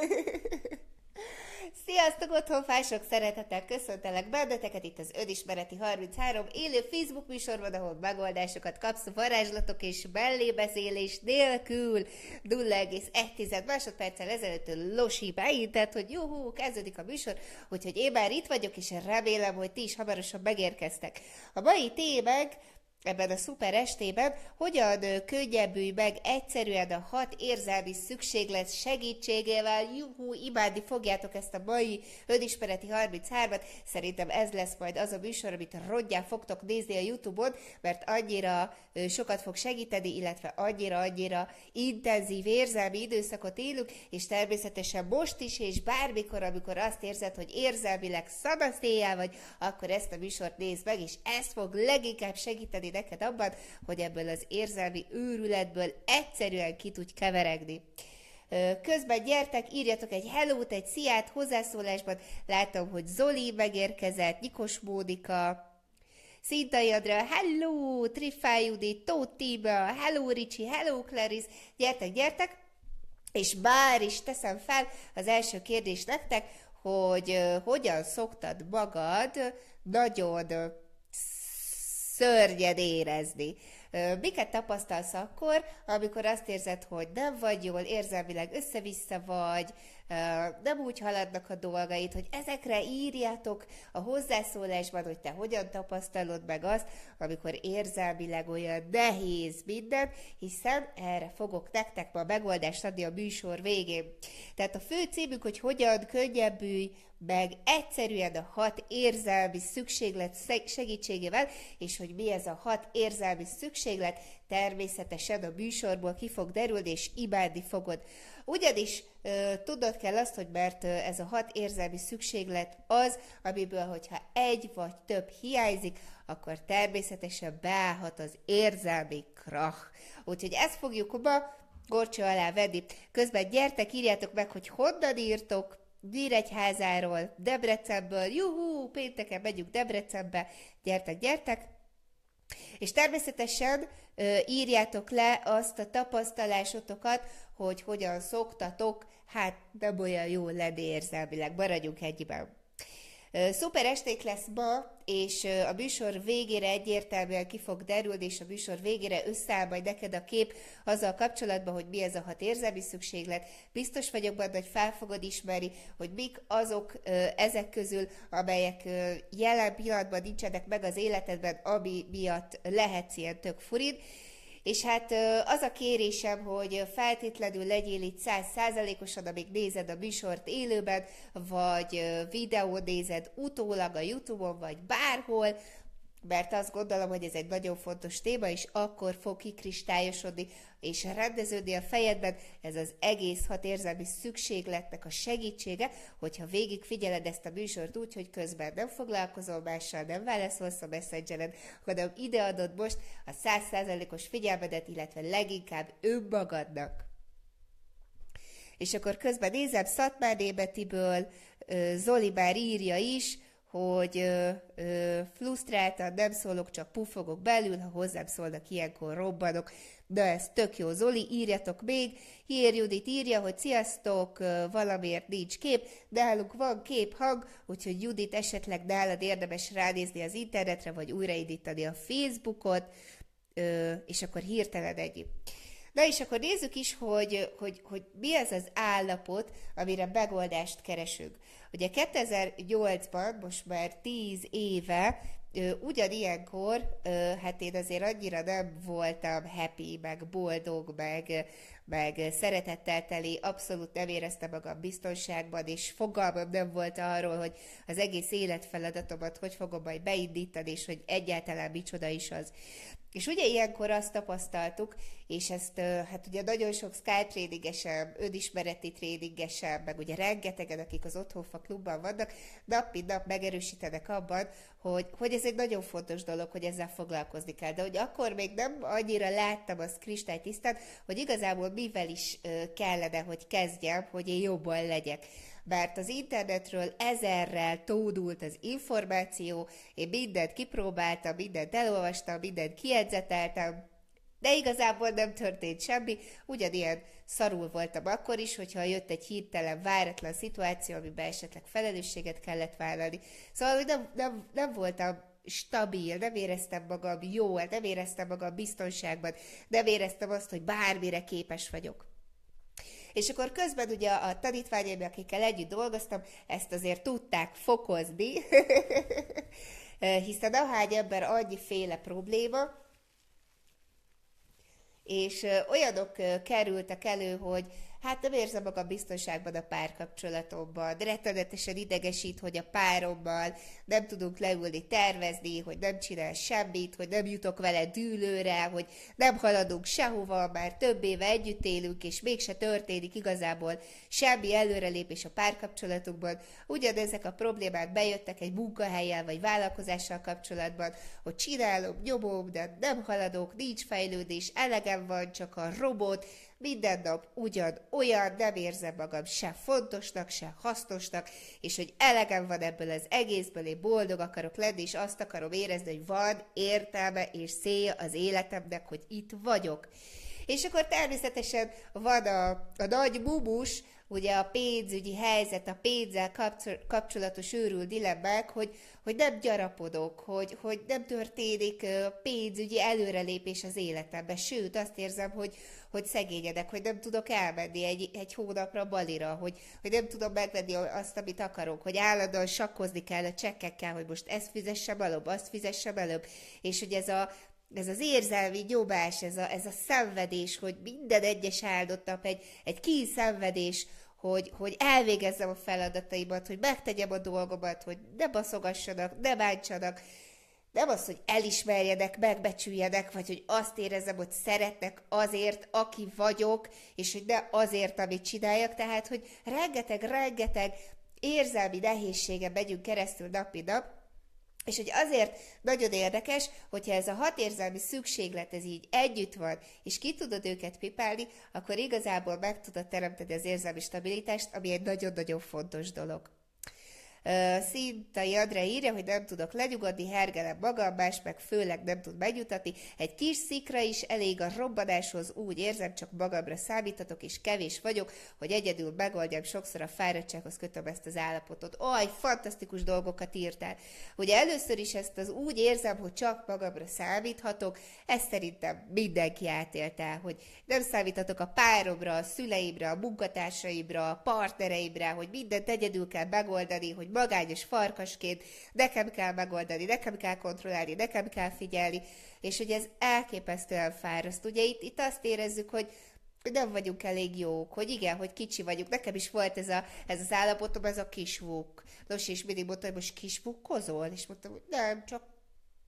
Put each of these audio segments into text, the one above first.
Sziasztok, otthonfások! Szeretettel köszöntelek benneteket itt az Önismereti 33 élő Facebook műsorban, ahol megoldásokat kapsz varázslatok és bellébeszélés nélkül. 0,1 másodperccel ezelőtt Losi beintett, hogy juhú, kezdődik a műsor, úgyhogy én már itt vagyok, és remélem, hogy ti is hamarosan megérkeztek. A mai témák ebben a szuper estében, hogyan könnyebbülj meg egyszerűen a hat érzelmi szükséglet segítségével, juhú, imádni fogjátok ezt a mai önismereti 33-at, szerintem ez lesz majd az a műsor, amit rodján fogtok nézni a Youtube-on, mert annyira sokat fog segíteni, illetve annyira-annyira intenzív érzelmi időszakot élünk, és természetesen most is, és bármikor, amikor azt érzed, hogy érzelmileg szanaszéjel vagy, akkor ezt a műsort nézd meg, és ez fog leginkább segíteni neked abban, hogy ebből az érzelmi őrületből egyszerűen ki tudj keveregni. Közben gyertek, írjatok egy hellót, egy sziát hozzászólásban. Látom, hogy Zoli megérkezett, Nikos Módika, Szintai Adra, hello, Trifáj Judit, Tóth Tiba, hello Ricsi, hello Clarice, gyertek, gyertek, és bár is teszem fel az első kérdést nektek, hogy hogyan szoktad magad nagyon szörnyen érezni. Miket tapasztalsz akkor, amikor azt érzed, hogy nem vagy jól, érzelmileg össze-vissza vagy, nem úgy haladnak a dolgait, hogy ezekre írjátok a hozzászólásban, hogy te hogyan tapasztalod meg azt, amikor érzelmileg olyan nehéz minden, hiszen erre fogok nektek ma megoldást adni a műsor végén. Tehát a fő címük, hogy hogyan könnyebbülj meg egyszerűen a hat érzelmi szükséglet segítségével, és hogy mi ez a hat érzelmi szükséglet, természetesen a műsorból ki fog derülni, és imádni fogod. Ugyanis tudod kell azt, hogy mert ez a hat érzelmi szükséglet az, amiből, hogyha egy vagy több hiányzik, akkor természetesen beállhat az érzelmi krach. Úgyhogy ezt fogjuk ma gorcsó alá venni. Közben gyertek, írjátok meg, hogy honnan írtok, Nyíregyházáról, Debrecenből, juhú, pénteken megyünk Debrecenbe, gyertek, gyertek! És természetesen írjátok le azt a tapasztalásotokat, hogy hogyan szoktatok, hát nem olyan jól lenni érzelmileg, maradjunk egyben. Szuper esték lesz ma, és a műsor végére egyértelműen ki fog derülni, és a műsor végére összeáll majd neked a kép azzal kapcsolatban, hogy mi ez a hat érzelmi szükséglet. Biztos vagyok benne, hogy fel fogod ismerni, hogy mik azok ezek közül, amelyek jelen pillanatban nincsenek meg az életedben, ami miatt lehetsz ilyen tök furid és hát az a kérésem, hogy feltétlenül legyél itt százszázalékosan, amíg nézed a műsort élőben, vagy videót nézed utólag a Youtube-on, vagy bárhol, mert azt gondolom, hogy ez egy nagyon fontos téma, és akkor fog kikristályosodni, és rendeződni a fejedben ez az egész hat érzelmi szükségletnek a segítsége, hogyha végig figyeled ezt a műsort úgy, hogy közben nem foglalkozol mással, nem válaszolsz a messengeren, hanem ideadod most a százszázalékos figyelmedet, illetve leginkább önmagadnak. És akkor közben nézem Szatmár Betiből, Zoli bár írja is, hogy ö, ö, frusztráltan nem szólok, csak pufogok belül, ha hozzám szólnak, ilyenkor robbanok. De ez tök jó, Zoli, írjatok még. Hír Judit írja, hogy sziasztok, valamiért nincs kép, de nálunk van kép, hang, úgyhogy Judit esetleg nálad érdemes ránézni az internetre, vagy újraindítani a Facebookot, ö, és akkor hirtelen egyéb. Na és akkor nézzük is, hogy, hogy, hogy mi ez az állapot, amire megoldást keresünk. Ugye 2008-ban, most már 10 éve, ugyanilyenkor, hát én azért annyira nem voltam happy, meg boldog, meg, meg szeretettel teli, abszolút nem éreztem magam biztonságban, és fogalmam nem volt arról, hogy az egész életfeladatomat hogy fogom majd beindítani, és hogy egyáltalán micsoda is az. És ugye ilyenkor azt tapasztaltuk, és ezt hát ugye nagyon sok Skype tréningesem, önismereti tréningesem, meg ugye rengetegen, akik az Otthonfa klubban vannak, nap mint nap megerősítenek abban, hogy, hogy ez egy nagyon fontos dolog, hogy ezzel foglalkozni kell. De hogy akkor még nem annyira láttam azt kristálytisztán, hogy igazából mivel is kellene, hogy kezdjem, hogy én jobban legyek mert az internetről ezerrel tódult az információ, én mindent kipróbáltam, mindent elolvastam, mindent kiedzeteltem, De igazából nem történt semmi, ugyanilyen szarul voltam akkor is, hogyha jött egy hirtelen, váratlan szituáció, amiben esetleg felelősséget kellett vállalni. Szóval nem, nem, nem voltam stabil, nem éreztem magam jól, nem éreztem magam biztonságban, nem éreztem azt, hogy bármire képes vagyok. És akkor közben ugye a tanítványaim, akikkel együtt dolgoztam, ezt azért tudták fokozni, hiszen ahány ember annyiféle probléma, és olyanok kerültek elő, hogy hát nem érzem magam biztonságban a párkapcsolatomban, de rettenetesen idegesít, hogy a párommal nem tudunk leülni tervezni, hogy nem csinál semmit, hogy nem jutok vele dűlőre, hogy nem haladunk sehova, már több éve együtt élünk, és mégse történik igazából semmi előrelépés a párkapcsolatunkban. Ugyanezek a problémák bejöttek egy munkahelyel vagy vállalkozással kapcsolatban, hogy csinálom, nyomom, de nem haladok, nincs fejlődés, elegem van, csak a robot, minden nap ugyan olyan, nem érzem magam se fontosnak, se hasznosnak, és hogy elegem van ebből az egészből, én boldog akarok lenni, és azt akarom érezni, hogy van értelme és célja az életemnek, hogy itt vagyok. És akkor természetesen van a, a nagy bubus, ugye a pénzügyi helyzet, a pénzzel kapcsolatos őrül dilemmák, hogy, hogy nem gyarapodok, hogy, hogy nem történik pénzügyi előrelépés az életemben. Sőt, azt érzem, hogy, hogy szegényedek, hogy nem tudok elmenni egy, egy hónapra balira, hogy, hogy nem tudom megvenni azt, amit akarok, hogy állandóan sakkozni kell a csekkekkel, hogy most ezt fizessem előbb, azt fizessem előbb, és hogy ez a ez az érzelmi nyomás, ez a, ez a szenvedés, hogy minden egyes áldott nap egy, egy kínszenvedés, hogy, hogy elvégezzem a feladataimat, hogy megtegyem a dolgomat, hogy ne baszogassanak, ne bántsanak, nem az, hogy elismerjedek, megbecsüljedek, vagy hogy azt érezzem, hogy szeretnek azért, aki vagyok, és hogy ne azért, amit csináljak, tehát, hogy rengeteg-rengeteg érzelmi nehézsége megyünk keresztül napi nap, és hogy azért nagyon érdekes, hogyha ez a hat érzelmi szükséglet ez így együtt van, és ki tudod őket pipálni, akkor igazából meg tudod teremteni az érzelmi stabilitást, ami egy nagyon-nagyon fontos dolog. Szintai Adre írja, hogy nem tudok lenyugodni, hergelem magam, más meg főleg nem tud megjutatni. Egy kis szikra is elég a robbanáshoz, úgy érzem, csak magamra számítatok, és kevés vagyok, hogy egyedül megoldjam, sokszor a fáradtsághoz kötöm ezt az állapotot. Aj, fantasztikus dolgokat írtál. Ugye először is ezt az úgy érzem, hogy csak magamra számíthatok, ezt szerintem mindenki átélte, hogy nem számíthatok a páromra, a szüleimre, a munkatársaimra, a partnereimre, hogy mindent egyedül kell megoldani, hogy magányos farkasként nekem kell megoldani, nekem kell kontrollálni, nekem kell figyelni, és hogy ez elképesztően fáraszt. Ugye itt, itt azt érezzük, hogy nem vagyunk elég jók, hogy igen, hogy kicsi vagyunk. Nekem is volt ez, a, ez az állapotom, ez a kisvuk. Nos, és mindig mondta, hogy most kisvukkozol? És mondtam, hogy nem, csak,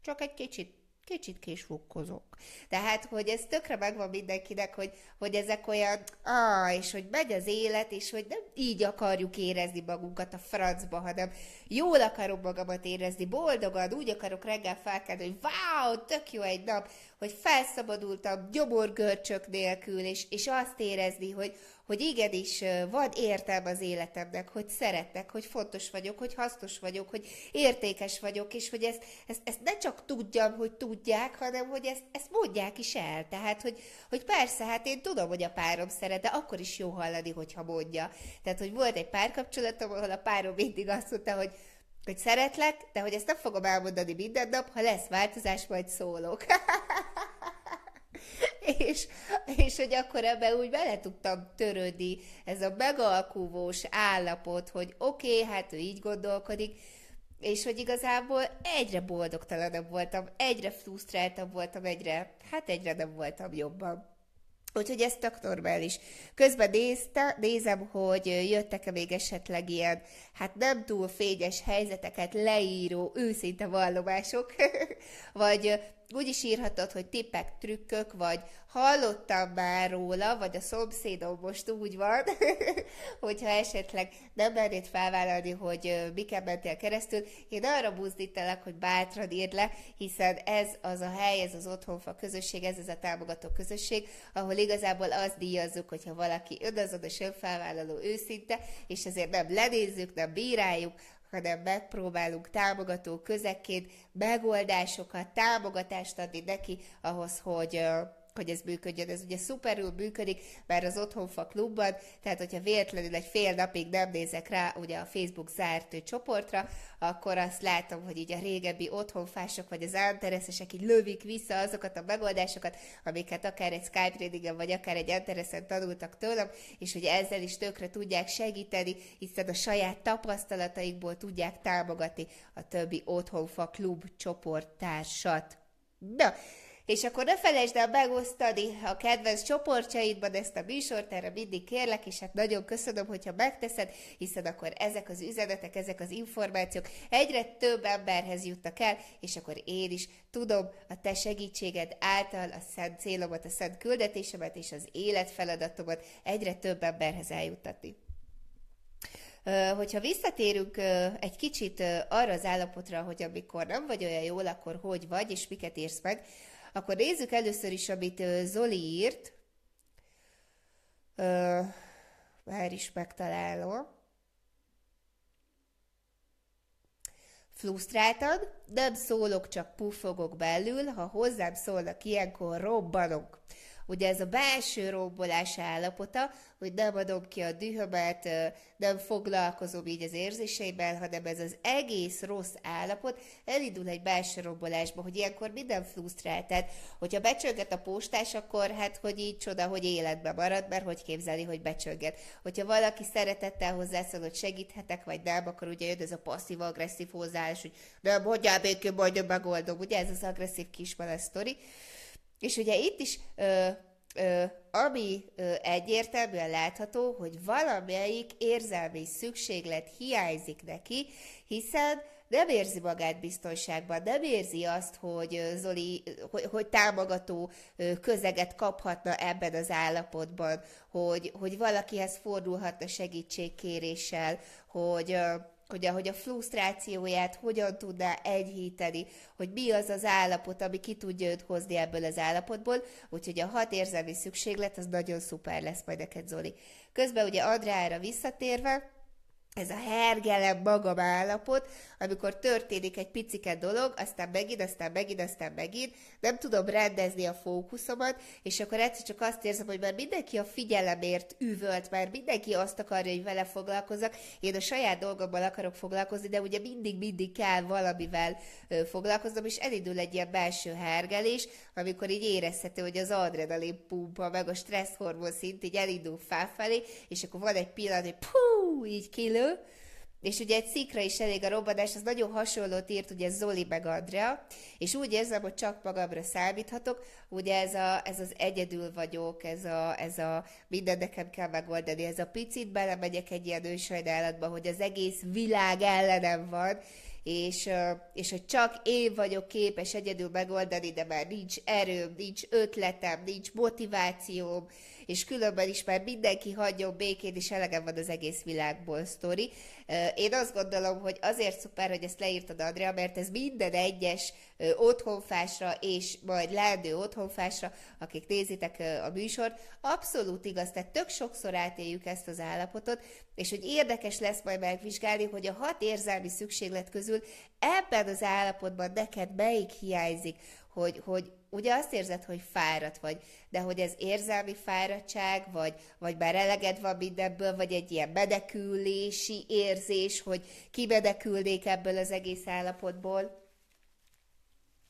csak egy kicsit kicsit kisfukkozok. Tehát, hogy ez tökre megvan mindenkinek, hogy, hogy ezek olyan, ah, és hogy megy az élet, és hogy nem így akarjuk érezni magunkat a francba, hanem jól akarom magamat érezni, boldogan, úgy akarok reggel felkelni, hogy wow, tök jó egy nap, hogy felszabadultam gyomorgörcsök nélkül, és, és azt érezni, hogy, hogy igenis van értelme az életemnek, hogy szeretnek, hogy fontos vagyok, hogy hasznos vagyok, hogy értékes vagyok, és hogy ezt, ezt, ezt ne csak tudjam, hogy tudják, hanem hogy ezt, ezt mondják is el. Tehát, hogy, hogy persze, hát én tudom, hogy a párom szeret, de akkor is jó hallani, hogyha mondja. Tehát, hogy volt egy párkapcsolatom, ahol a párom mindig azt mondta, hogy hogy szeretlek, de hogy ezt nem fogom elmondani minden nap, ha lesz változás, majd szólok. és, és hogy akkor ebbe úgy bele tudtam törődni, ez a megalkuvós állapot, hogy oké, okay, hát ő így gondolkodik, és hogy igazából egyre boldogtalanabb voltam, egyre frusztráltabb voltam, egyre, hát egyre nem voltam jobban. Úgyhogy ez tök normális. Közben nézte, nézem, hogy jöttek-e még esetleg ilyen, hát nem túl fényes helyzeteket leíró őszinte vallomások, vagy úgy is írhatod, hogy tippek, trükkök, vagy hallottam már róla, vagy a szomszédom most úgy van, hogyha esetleg nem mernéd felvállalni, hogy miket mentél keresztül, én arra buzdítelek, hogy bátran írd le, hiszen ez az a hely, ez az otthonfa közösség, ez az a támogató közösség, ahol igazából azt díjazzuk, hogyha valaki önazonos önfelvállaló őszinte, és ezért nem lenézzük, nem bíráljuk, hanem megpróbálunk támogató közekként megoldásokat, támogatást adni neki ahhoz, hogy hogy ez működjön. Ez ugye szuperül működik, mert az Otthonfa klubban, tehát hogyha véletlenül egy fél napig nem nézek rá ugye a Facebook zárt csoportra, akkor azt látom, hogy így a régebbi otthonfások vagy az ántereszesek így lövik vissza azokat a megoldásokat, amiket akár egy Skype readingen, vagy akár egy Antereszen tanultak tőlem, és hogy ezzel is tökre tudják segíteni, hiszen a saját tapasztalataikból tudják támogatni a többi otthonfa klub csoporttársat. Na, és akkor ne felejtsd el megosztani a kedvenc csoportjaidban ezt a műsort, erre mindig kérlek, és hát nagyon köszönöm, hogyha megteszed, hiszen akkor ezek az üzenetek, ezek az információk egyre több emberhez jutnak el, és akkor én is tudom a te segítséged által a szent célomat, a szent küldetésemet és az életfeladatomat egyre több emberhez eljuttatni. Hogyha visszatérünk egy kicsit arra az állapotra, hogy amikor nem vagy olyan jól, akkor hogy vagy, és miket érsz meg, akkor nézzük először is, amit Zoli írt. Már is megtalálom. Frusztráltad, nem szólok, csak puffogok belül, ha hozzám szólnak ilyenkor, robbanok. Ugye ez a belső rombolás állapota, hogy nem adom ki a dühömet, nem foglalkozom így az érzéseimmel, hanem ez az egész rossz állapot elindul egy belső rombolásba, hogy ilyenkor minden frusztrál. Tehát, hogyha becsönget a postás, akkor hát, hogy így csoda, hogy életbe marad, mert hogy képzeli, hogy becsönget. Hogyha valaki szeretettel hozzászól, hogy segíthetek, vagy nem, akkor ugye jön ez a passzív-agresszív hozzáállás, hogy nem, mondjál békén, majd megoldom. Ugye ez az agresszív kismalasz sztori. És ugye itt is ö, ö, ami ö, egyértelműen látható, hogy valamelyik érzelmi szükséglet hiányzik neki, hiszen nem érzi magát biztonságban, nem érzi azt, hogy Zoli, hogy, hogy támogató közeget kaphatna ebben az állapotban, hogy, hogy valakihez fordulhatna segítségkéréssel, hogy hogy ahogy a frusztrációját hogyan tudná enyhíteni, hogy mi az az állapot, ami ki tudja őt hozni ebből az állapotból, úgyhogy a hat érzelmi szükséglet az nagyon szuper lesz majd neked, Zoli. Közben ugye Adrára visszatérve, ez a hergelem magam állapot, amikor történik egy picike dolog, aztán megint, aztán megint, aztán megint, nem tudom rendezni a fókuszomat, és akkor egyszer csak azt érzem, hogy már mindenki a figyelemért üvölt, már mindenki azt akarja, hogy vele foglalkozzak, én a saját dolgommal akarok foglalkozni, de ugye mindig-mindig kell valamivel foglalkoznom, és elindul egy ilyen belső hergelés, amikor így érezhető, hogy az adrenalin pumpa, meg a stresszhormon szint így elindul felfelé, és akkor van egy pillanat, hogy pú, így kilő, és ugye egy szikra is elég a robbanás, az nagyon hasonlót írt ugye Zoli meg Andrea, és úgy érzem, hogy csak magamra számíthatok, ugye ez, a, ez az egyedül vagyok, ez a, ez a minden nekem kell megoldani, ez a picit belemegyek egy ilyen ősajnálatba, hogy az egész világ ellenem van, és, és hogy csak én vagyok képes egyedül megoldani, de már nincs erőm, nincs ötletem, nincs motivációm, és különben is már mindenki hagyjon békén, és elegem van az egész világból sztori. Én azt gondolom, hogy azért szuper, hogy ezt leírtad, Andrea, mert ez minden egyes otthonfásra, és majd leendő otthonfásra, akik nézitek a műsort, abszolút igaz, tehát tök sokszor átéljük ezt az állapotot, és hogy érdekes lesz majd megvizsgálni, hogy a hat érzelmi szükséglet közül ebben az állapotban neked melyik hiányzik, hogy, hogy ugye azt érzed, hogy fáradt vagy, de hogy ez érzelmi fáradtság, vagy, vagy bár eleged van mindenből, vagy egy ilyen bedekülési érzés, hogy kibedekülnék ebből az egész állapotból,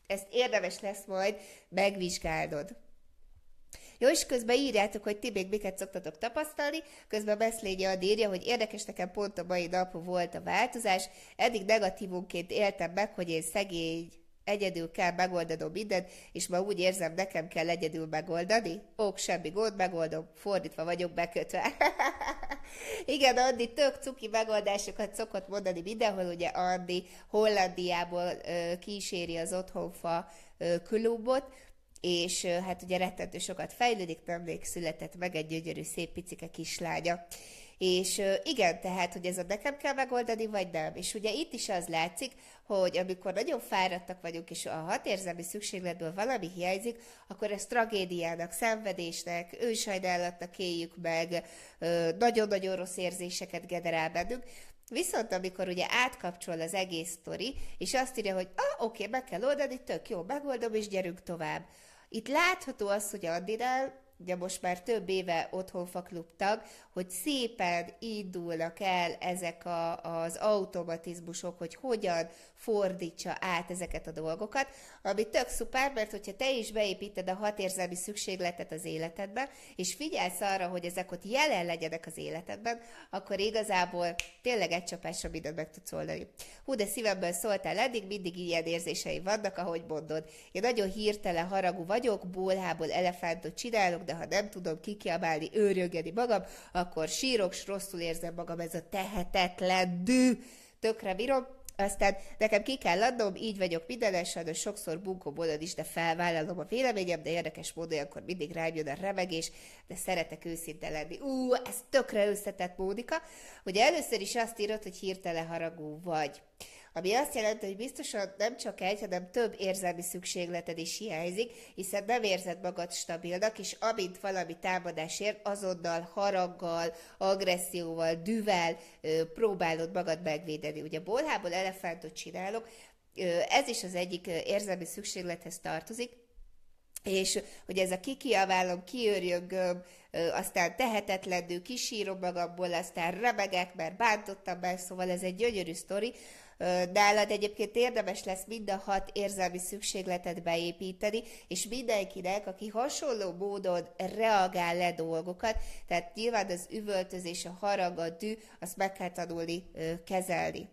ezt érdemes lesz majd megvizsgálnod. Jó, és közben írjátok, hogy ti még miket szoktatok tapasztalni, közben Beszlénye ad írja, hogy érdekes nekem pont a mai nap volt a változás, eddig negatívunként éltem meg, hogy én szegény egyedül kell megoldanom mindent, és ma úgy érzem, nekem kell egyedül megoldani. Ók, semmi gond, megoldom, fordítva vagyok bekötve. Igen, Andi tök cuki megoldásokat szokott mondani mindenhol, ugye Andi Hollandiából ö, kíséri az otthonfa ö, klubot, és hát ugye rettentő sokat fejlődik, nemrég született meg egy gyönyörű, szép picike kislánya. És igen, tehát, hogy ez a nekem kell megoldani, vagy nem. És ugye itt is az látszik, hogy amikor nagyon fáradtak vagyunk, és a hatérzelmi szükségletből valami hiányzik, akkor ezt tragédiának, szenvedésnek, ősajnálatnak éljük meg, nagyon-nagyon rossz érzéseket generál bennünk, Viszont amikor ugye átkapcsol az egész sztori, és azt írja, hogy ah, oké, meg kell oldani, tök jó, megoldom, és gyerünk tovább Itt látható az, hogy Addinál ugye most már több éve otthonfaklub tag, hogy szépen indulnak el ezek a, az automatizmusok, hogy hogyan fordítsa át ezeket a dolgokat, ami tök szuper, mert hogyha te is beépíted a hat érzelmi szükségletet az életedbe, és figyelsz arra, hogy ezek ott jelen legyenek az életedben, akkor igazából tényleg egy csapásra mindent meg tudsz oldani. Hú, de szívemből szóltál eddig, mindig ilyen érzései vannak, ahogy mondod. Én nagyon hirtelen haragú vagyok, bólhából elefántot csinálok, de ha nem tudom kikiabálni, őrjöngeni magam, akkor sírok, s rosszul érzem magam, ez a tehetetlen dű, tökre bírom, aztán nekem ki kell adnom, így vagyok minden sajnos sokszor bunkó boldog is, de felvállalom a véleményem, de érdekes módon akkor mindig rám jön a remegés, de szeretek őszinte lenni. Ú, ez tökre összetett Mónika. Ugye először is azt írod, hogy hirtelen haragú vagy ami azt jelenti, hogy biztosan nem csak egy, hanem több érzelmi szükségleted is hiányzik, hiszen nem érzed magad stabilnak, és amint valami támadás ér, azonnal haraggal, agresszióval, düvel próbálod magad megvédeni. Ugye bolhából elefántot csinálok, ez is az egyik érzelmi szükséglethez tartozik, és hogy ez a kikiaválom, kiőrjöngöm, aztán tehetetlenül kisírom magamból, aztán remegek, mert bántottam meg, szóval ez egy gyönyörű sztori, Nálad egyébként érdemes lesz mind a hat érzelmi szükségletet beépíteni, és mindenkinek, aki hasonló módon reagál le dolgokat, tehát nyilván az üvöltözés, a harag, a dű, azt meg kell tanulni kezelni.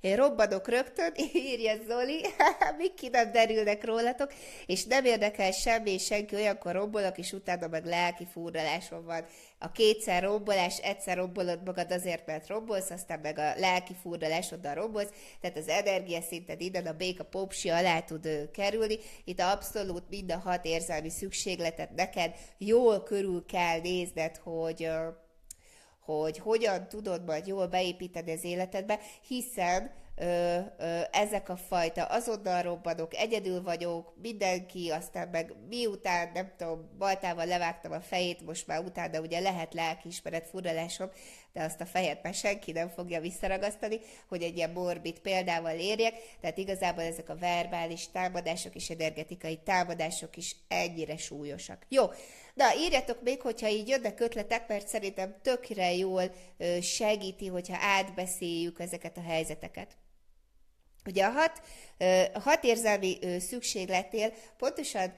Én robbanok rögtön, írja Zoli, mik ki nem derülnek rólatok, és nem érdekel semmi, és senki olyankor robbolok, és utána meg lelki furdalásom van. A kétszer robbolás, egyszer robbolod magad azért, mert robbolsz, aztán meg a lelki furdalásoddal robbolsz, tehát az energiaszinted innen a béka popsi alá tud kerülni. Itt abszolút mind a hat érzelmi szükségletet neked jól körül kell nézned, hogy hogy hogyan tudod majd jól beépíteni az életedbe, hiszen ö, ö, ezek a fajta azonnal robbanok, egyedül vagyok, mindenki, aztán meg miután, nem tudom, baltával levágtam a fejét, most már utána ugye lehet lelkiismeret furalásom, de azt a fejet már senki nem fogja visszaragasztani, hogy egy ilyen morbid példával érjek, tehát igazából ezek a verbális támadások és energetikai támadások is ennyire súlyosak. Jó, Na, írjatok még, hogyha így jönnek ötletek, mert szerintem tökre jól segíti, hogyha átbeszéljük ezeket a helyzeteket. Ugye a hat, hat érzelmi szükségletnél pontosan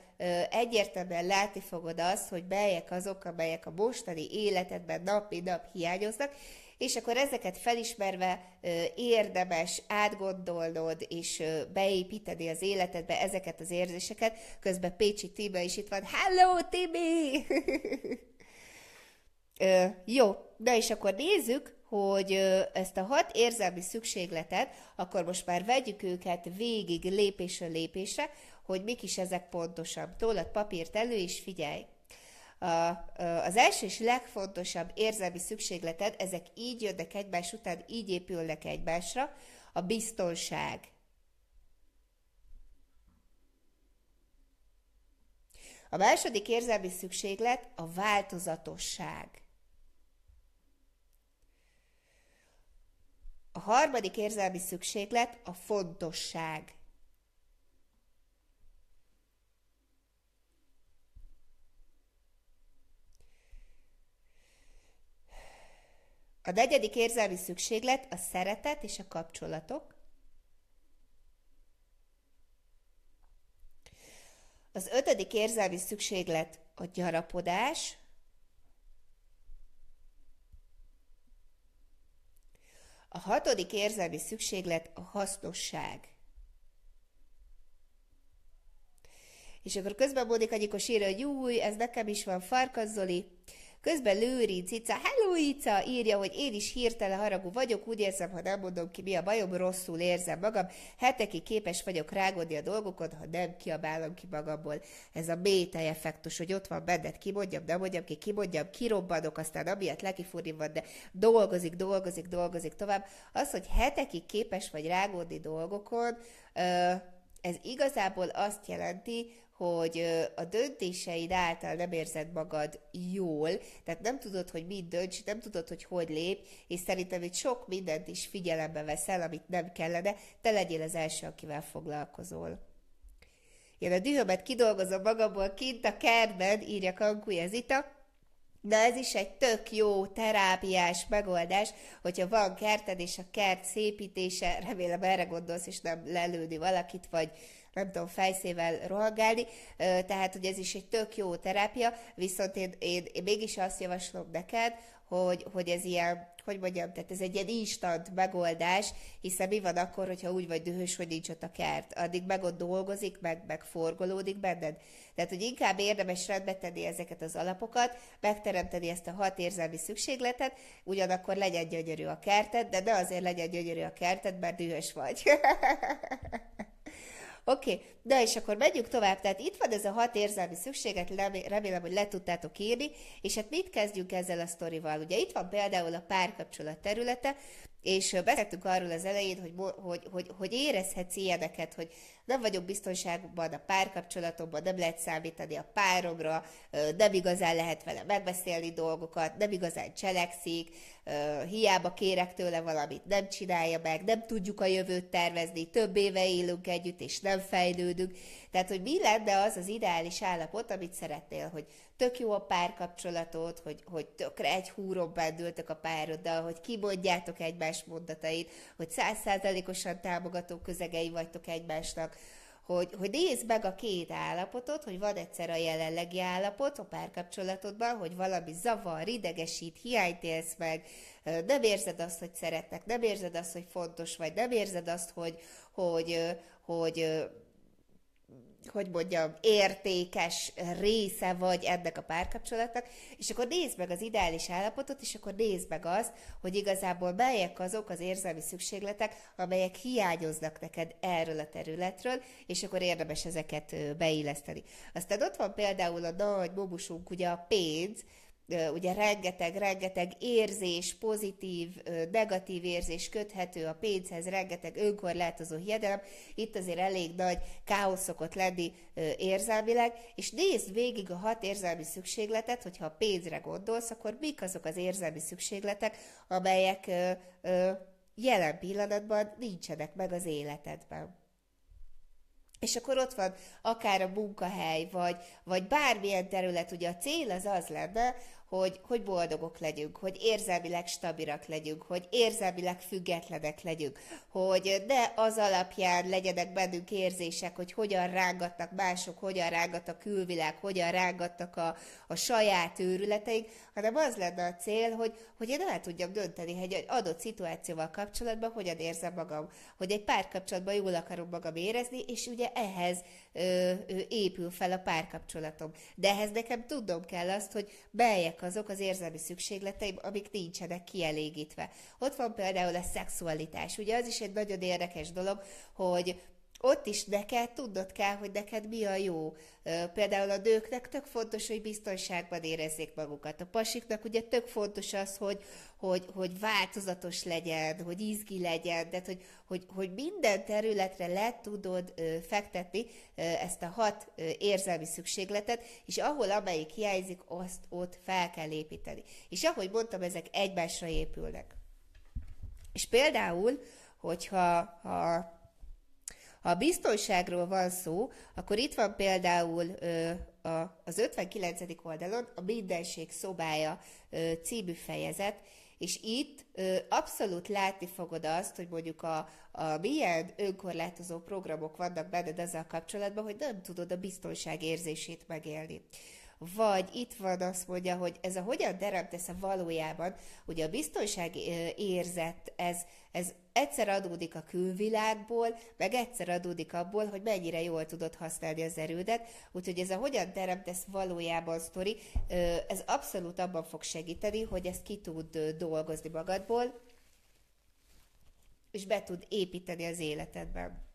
egyértelműen látni fogod azt, hogy melyek azok, amelyek a mostani életedben nap mint nap hiányoznak, és akkor ezeket felismerve érdemes átgondolnod és beépíteni az életedbe ezeket az érzéseket. Közben Pécsi Tíme is itt van. Hello, Timi! jó, de és akkor nézzük, hogy ezt a hat érzelmi szükségletet, akkor most már vegyük őket végig lépésről lépésre, hogy mik is ezek pontosan. Tólad papírt elő, és figyelj! az első és legfontosabb érzelmi szükségleted, ezek így jönnek egymás után, így épülnek egymásra, a biztonság. A második érzelmi szükséglet a változatosság. A harmadik érzelmi szükséglet a fontosság. A negyedik érzelmi szükséglet a szeretet és a kapcsolatok. Az ötödik érzelmi szükséglet a gyarapodás. A hatodik érzelmi szükséglet a hasznosság. És akkor közben Mónika Gyikos írja, hogy új, ez nekem is van, Farkas Zoli. Közben Lőrinc Ica, hello Ica, írja, hogy én is hirtelen haragú vagyok, úgy érzem, ha nem mondom ki, mi a bajom, rosszul érzem magam, hetekig képes vagyok rágódni a dolgokon, ha nem kiabálom ki magamból. Ez a métej effektus, hogy ott van benned, kimondjam, nem mondjam ki, kimondjam, kirobbanok, aztán amiatt lekifúrni van, de dolgozik, dolgozik, dolgozik tovább. Az, hogy hetekig képes vagy rágódni dolgokon, ez igazából azt jelenti, hogy a döntéseid által nem érzed magad jól, tehát nem tudod, hogy mit dönts, nem tudod, hogy hogy lép, és szerintem itt sok mindent is figyelembe veszel, amit nem kellene, te legyél az első, akivel foglalkozol. én a dühömet kidolgozom magamból kint a kertben, írja Kankuja Zita, de ez is egy tök jó terápiás megoldás, hogyha van kerted, és a kert szépítése, remélem erre gondolsz, és nem lelőni valakit, vagy nem tudom, fejszével rohangálni, tehát hogy ez is egy tök jó terápia, viszont én, én, én mégis azt javaslom neked, hogy, hogy ez ilyen, hogy mondjam, tehát ez egy ilyen instant megoldás, hiszen mi van akkor, hogyha úgy vagy dühös, hogy nincs ott a kert. Addig meg ott dolgozik, meg, meg forgolódik benned. Tehát, hogy inkább érdemes rendbe tenni ezeket az alapokat, megteremteni ezt a hat érzelmi szükségletet, ugyanakkor legyen gyönyörű a kerted, de ne azért legyen gyönyörű a kerted, mert dühös vagy. Oké, okay. de és akkor megyünk tovább. Tehát itt van ez a hat érzelmi szükséget, remélem, hogy le tudtátok írni, és hát mit kezdjünk ezzel a sztorival? Ugye itt van például a párkapcsolat területe, és beszéltünk arról az elején, hogy, hogy, hogy, hogy érezhetsz ilyeneket, hogy nem vagyok biztonságban a párkapcsolatomban, nem lehet számítani a páromra, nem igazán lehet vele megbeszélni dolgokat, nem igazán cselekszik, hiába kérek tőle valamit, nem csinálja meg, nem tudjuk a jövőt tervezni, több éve élünk együtt, és nem fejlődünk. Tehát, hogy mi lenne az az ideális állapot, amit szeretnél, hogy tök jó a párkapcsolatot, hogy, hogy tökre egy húron bendültök a pároddal, hogy kimondjátok egymás mondatait, hogy százszázalékosan támogató közegei vagytok egymásnak, hogy, hogy nézd meg a két állapotot, hogy van egyszer a jelenlegi állapot a párkapcsolatodban, hogy valami zavar, idegesít, hiányt élsz meg, nem érzed azt, hogy szeretnek, nem érzed azt, hogy fontos vagy, nem érzed azt, hogy, hogy, hogy hogy mondjam, értékes része vagy ennek a párkapcsolatnak, és akkor nézd meg az ideális állapotot, és akkor nézd meg azt, hogy igazából melyek azok az érzelmi szükségletek, amelyek hiányoznak neked erről a területről, és akkor érdemes ezeket beilleszteni. Aztán ott van például a nagy bobusunk, ugye a pénz, ugye rengeteg, rengeteg érzés, pozitív, negatív érzés köthető a pénzhez, rengeteg önkorlátozó hiedelem, itt azért elég nagy káosz szokott lenni érzelmileg, és nézd végig a hat érzelmi szükségletet, hogyha a pénzre gondolsz, akkor mik azok az érzelmi szükségletek, amelyek jelen pillanatban nincsenek meg az életedben. És akkor ott van akár a munkahely, vagy, vagy bármilyen terület, ugye a cél az az lenne, hogy, hogy boldogok legyünk, hogy érzelmileg stabilak legyünk, hogy érzelmileg függetlenek legyünk, hogy ne az alapján legyenek bennünk érzések, hogy hogyan rángatnak mások, hogyan rángat a külvilág, hogyan rángatnak a, a saját őrületeink, hanem az lenne a cél, hogy, hogy én el tudjam dönteni, hogy egy adott szituációval kapcsolatban hogyan érzem magam, hogy egy párkapcsolatban jól akarom magam érezni, és ugye ehhez ö, ö, épül fel a párkapcsolatom. De ehhez nekem tudnom kell azt, hogy melyek azok az érzelmi szükségleteim, amik nincsenek kielégítve. Ott van például a szexualitás. Ugye az is egy nagyon érdekes dolog, hogy ott is neked tudnod kell, hogy neked mi a jó. Például a nőknek tök fontos, hogy biztonságban érezzék magukat. A pasiknak ugye tök fontos az, hogy, hogy, hogy változatos legyen, hogy izgi legyen, tehát hogy, hogy, hogy minden területre le tudod fektetni ezt a hat érzelmi szükségletet, és ahol amelyik hiányzik, azt ott fel kell építeni. És ahogy mondtam, ezek egymásra épülnek. És például, hogyha ha ha biztonságról van szó, akkor itt van például az 59. oldalon a Mindenség szobája ö, című fejezet, és itt ö, abszolút látni fogod azt, hogy mondjuk a, a milyen önkorlátozó programok vannak benned ezzel kapcsolatban, hogy nem tudod a biztonság érzését megélni vagy itt van azt mondja, hogy ez a hogyan teremtesz a valójában, ugye a biztonság érzet, ez, ez egyszer adódik a külvilágból, meg egyszer adódik abból, hogy mennyire jól tudod használni az erődet, úgyhogy ez a hogyan teremtesz valójában sztori, ez abszolút abban fog segíteni, hogy ezt ki tud dolgozni magadból, és be tud építeni az életedben.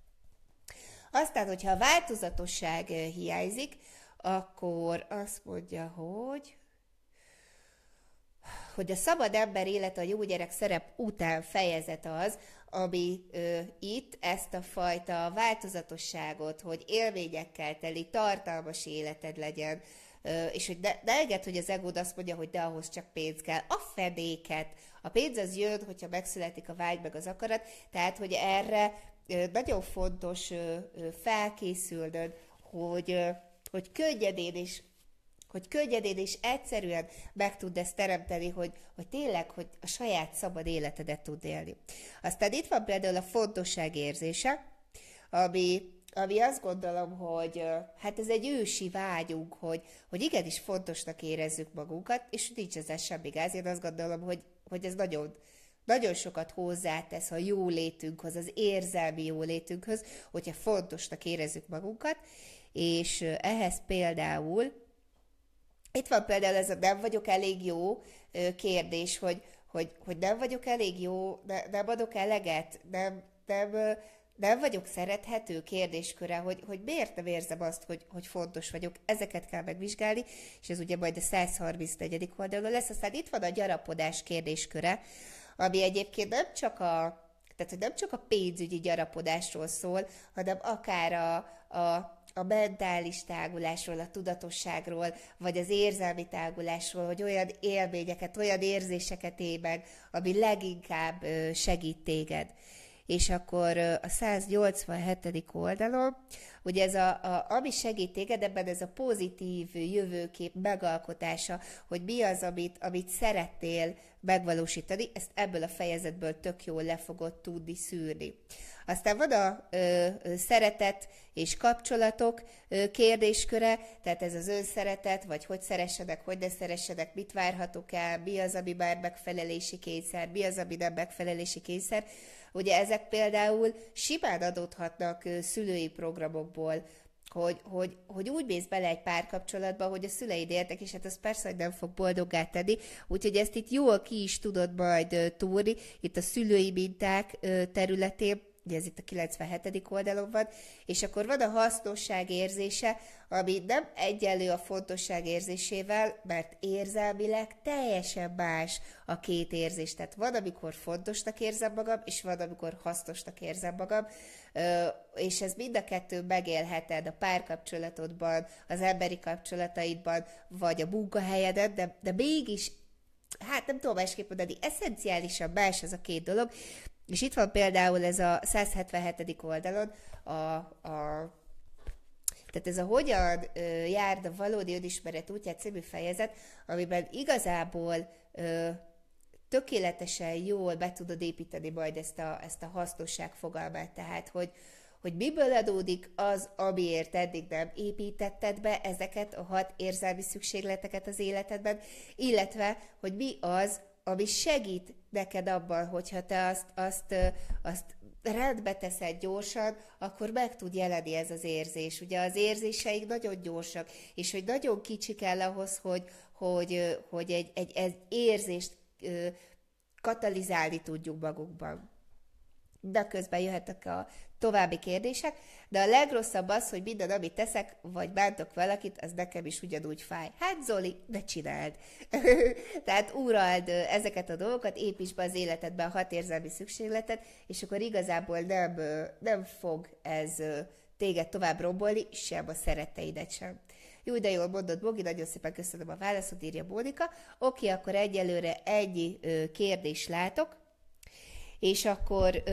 Aztán, hogyha a változatosság hiányzik, akkor azt mondja, hogy hogy a szabad ember élet a jó gyerek szerep után fejezet az, ami ö, itt ezt a fajta változatosságot, hogy élményekkel teli, tartalmas életed legyen, ö, és hogy ne, ne enged, hogy az egód azt mondja, hogy de ahhoz csak pénz kell. A fedéket. A pénz az jön, hogyha megszületik a vágy meg az akarat, tehát, hogy erre ö, nagyon fontos ö, ö, felkészülnöd, hogy, hogy könnyedén és hogy könnyedén és egyszerűen meg tud ezt teremteni, hogy, hogy tényleg, hogy a saját szabad életedet tud élni. Aztán itt van például a fontosság érzése, ami, ami azt gondolom, hogy hát ez egy ősi vágyunk, hogy, hogy igenis fontosnak érezzük magunkat, és nincs ezzel semmi gáz. Én azt gondolom, hogy, hogy ez nagyon, nagyon sokat hozzátesz a jólétünkhöz, az érzelmi jólétünkhöz, hogyha fontosnak érezzük magunkat, és ehhez például itt van például ez a nem vagyok elég jó kérdés, hogy, hogy, hogy nem vagyok elég jó, ne, nem adok eleget, nem, nem, nem vagyok szerethető kérdésköre, hogy, hogy miért nem érzem azt, hogy, hogy fontos vagyok. Ezeket kell megvizsgálni, és ez ugye majd a 134. oldalon lesz. Aztán itt van a gyarapodás kérdésköre, ami egyébként nem csak a, tehát, hogy nem csak a pénzügyi gyarapodásról szól, hanem akár a, a a mentális tágulásról, a tudatosságról, vagy az érzelmi tágulásról, hogy olyan élményeket, olyan érzéseket él meg, ami leginkább segít téged. És akkor a 187. oldalon, ugye ez a, a, ami segít téged, ebben ez a pozitív jövőkép megalkotása, hogy mi az, amit, amit szerettél megvalósítani, ezt ebből a fejezetből tök jól le fogod tudni szűrni. Aztán van a ö, szeretet és kapcsolatok ö, kérdésköre, tehát ez az önszeretet, vagy hogy szeressedek, hogy ne szeressedek, mit várhatok el, mi az, ami már megfelelési kényszer, mi az, ami nem megfelelési kényszer. Ugye ezek például simán adódhatnak szülői programokból, hogy, hogy, hogy úgy mész bele egy párkapcsolatba, hogy a szüleid értek, és hát az persze, hogy nem fog boldoggá tenni, úgyhogy ezt itt jól ki is tudod majd túrni, itt a szülői minták területén, ugye ez itt a 97. oldalon van, és akkor van a hasznosság érzése, ami nem egyenlő a fontosság érzésével, mert érzelmileg teljesen más a két érzés. Tehát van, amikor fontosnak érzem magam, és van, amikor hasznosnak érzem magam, és ez mind a kettő megélheted a párkapcsolatodban, az emberi kapcsolataidban, vagy a munkahelyeden, de, de mégis hát nem tudom másképp mondani, eszenciálisan más ez a két dolog, és itt van például ez a 177. oldalon a, a tehát ez a hogyan ö, járd a valódi önismeret útját című fejezet, amiben igazából ö, tökéletesen jól be tudod építeni majd ezt a, ezt a hasznosság fogalmát, tehát hogy, hogy miből adódik az, amiért eddig nem építetted be ezeket a hat érzelmi szükségleteket az életedben, illetve, hogy mi az, ami segít neked abban, hogyha te azt, azt, azt rendbe teszed gyorsan, akkor meg tud jelenni ez az érzés. Ugye az érzéseik nagyon gyorsak, és hogy nagyon kicsi kell ahhoz, hogy, hogy, hogy egy, egy, egy érzést katalizálni tudjuk magunkban. De közben jöhetek a további kérdések, de a legrosszabb az, hogy minden, amit teszek, vagy bántok valakit, az nekem is ugyanúgy fáj. Hát Zoli, ne csináld! Tehát úrald ezeket a dolgokat, építs be az életedbe a hat érzelmi szükségletet, és akkor igazából nem, nem fog ez téged tovább rombolni, sem a szeretteidet sem. Jó, de jól mondod, Bogi, nagyon szépen köszönöm a válaszot, írja Mónika. Oké, akkor egyelőre egy kérdés látok, és akkor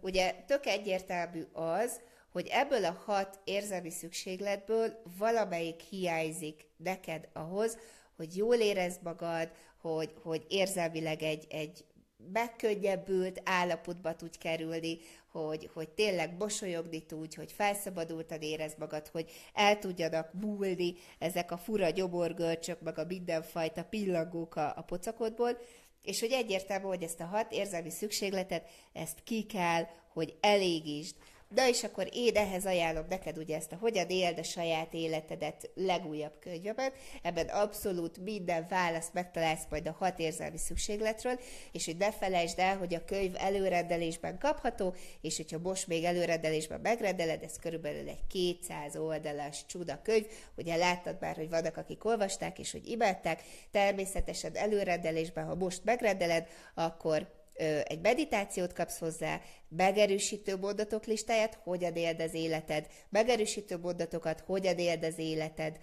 ugye tök egyértelmű az, hogy ebből a hat érzelmi szükségletből valamelyik hiányzik neked ahhoz, hogy jól érezd magad, hogy, hogy érzelmileg egy, egy megkönnyebbült állapotba tudj kerülni, hogy, hogy tényleg mosolyogni tudj, hogy felszabadultan érezd magad, hogy el tudjanak múlni ezek a fura gyomorgörcsök, meg a mindenfajta pillangók a, a pocakodból, és hogy egyértelmű, hogy ezt a hat érzelmi szükségletet, ezt ki kell, hogy elégítsd. De és akkor én ehhez ajánlom neked ugye ezt a Hogyan éld a saját életedet legújabb könyvemet. Ebben abszolút minden választ megtalálsz majd a hat érzelmi szükségletről, és hogy ne felejtsd el, hogy a könyv előrendelésben kapható, és hogyha most még előrendelésben megrendeled, ez körülbelül egy 200 oldalas csuda könyv. Ugye láttad már, hogy vannak, akik olvasták, és hogy imádták. Természetesen előrendelésben, ha most megrendeled, akkor egy meditációt kapsz hozzá, megerősítő mondatok listáját, hogyan éld az életed, megerősítő mondatokat, hogyan éld az életed,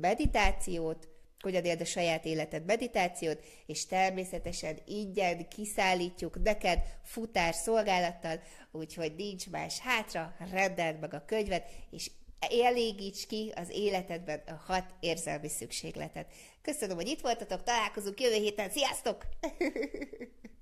meditációt, hogyan éld a saját életed meditációt, és természetesen ingyen kiszállítjuk neked futár szolgálattal, úgyhogy nincs más hátra, rendeld meg a könyvet, és elégíts ki az életedben a hat érzelmi szükségletet. Köszönöm, hogy itt voltatok, találkozunk jövő héten, sziasztok!